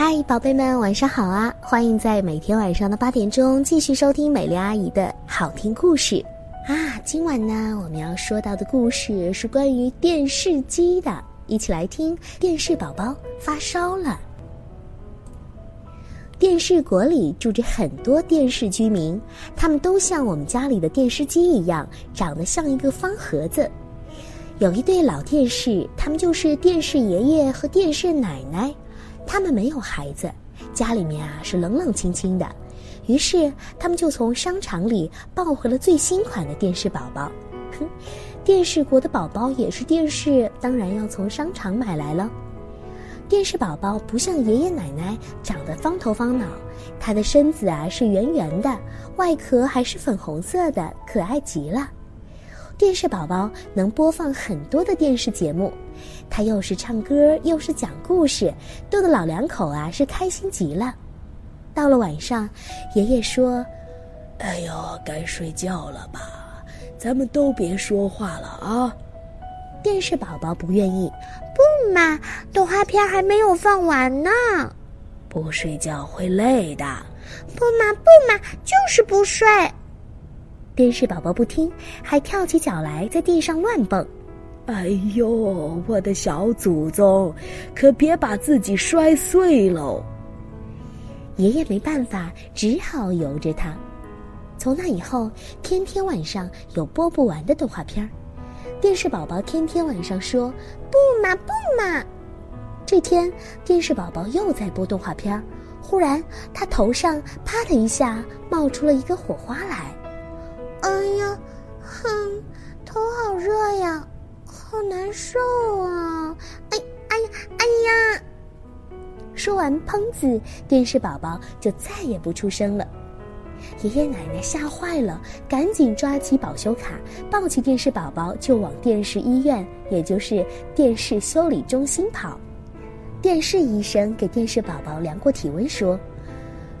嗨，宝贝们，晚上好啊！欢迎在每天晚上的八点钟继续收听美丽阿姨的好听故事啊！今晚呢，我们要说到的故事是关于电视机的，一起来听。电视宝宝发烧了。电视国里住着很多电视居民，他们都像我们家里的电视机一样，长得像一个方盒子。有一对老电视，他们就是电视爷爷和电视奶奶。他们没有孩子，家里面啊是冷冷清清的，于是他们就从商场里抱回了最新款的电视宝宝。哼，电视国的宝宝也是电视，当然要从商场买来了。电视宝宝不像爷爷奶奶长得方头方脑，他的身子啊是圆圆的，外壳还是粉红色的，可爱极了。电视宝宝能播放很多的电视节目，他又是唱歌又是讲故事，逗得老两口啊是开心极了。到了晚上，爷爷说：“哎呦，该睡觉了吧？咱们都别说话了啊。”电视宝宝不愿意，不嘛，动画片还没有放完呢。不睡觉会累的。不嘛不嘛，就是不睡。电视宝宝不听，还跳起脚来，在地上乱蹦。哎呦，我的小祖宗，可别把自己摔碎喽！爷爷没办法，只好由着他。从那以后，天天晚上有播不完的动画片儿。电视宝宝天天晚上说：“不嘛不嘛。”这天，电视宝宝又在播动画片儿，忽然他头上啪的一下冒出了一个火花来。热呀，好难受啊！哎，哎呀，哎呀！说完，砰子，电视宝宝就再也不出声了。爷爷奶奶吓坏了，赶紧抓起保修卡，抱起电视宝宝就往电视医院，也就是电视修理中心跑。电视医生给电视宝宝量过体温，说：“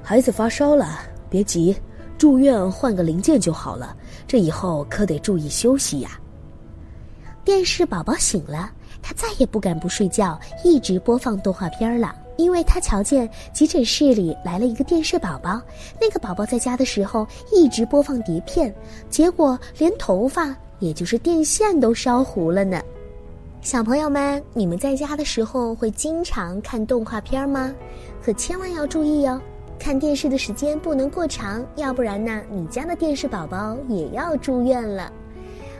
孩子发烧了，别急。”住院换个零件就好了，这以后可得注意休息呀。电视宝宝醒了，他再也不敢不睡觉，一直播放动画片了。因为他瞧见急诊室里来了一个电视宝宝，那个宝宝在家的时候一直播放碟片，结果连头发，也就是电线都烧糊了呢。小朋友们，你们在家的时候会经常看动画片吗？可千万要注意哦。看电视的时间不能过长，要不然呢，你家的电视宝宝也要住院了。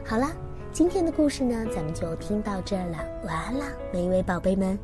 好了，今天的故事呢，咱们就听到这儿了。晚安啦，每一位宝贝们。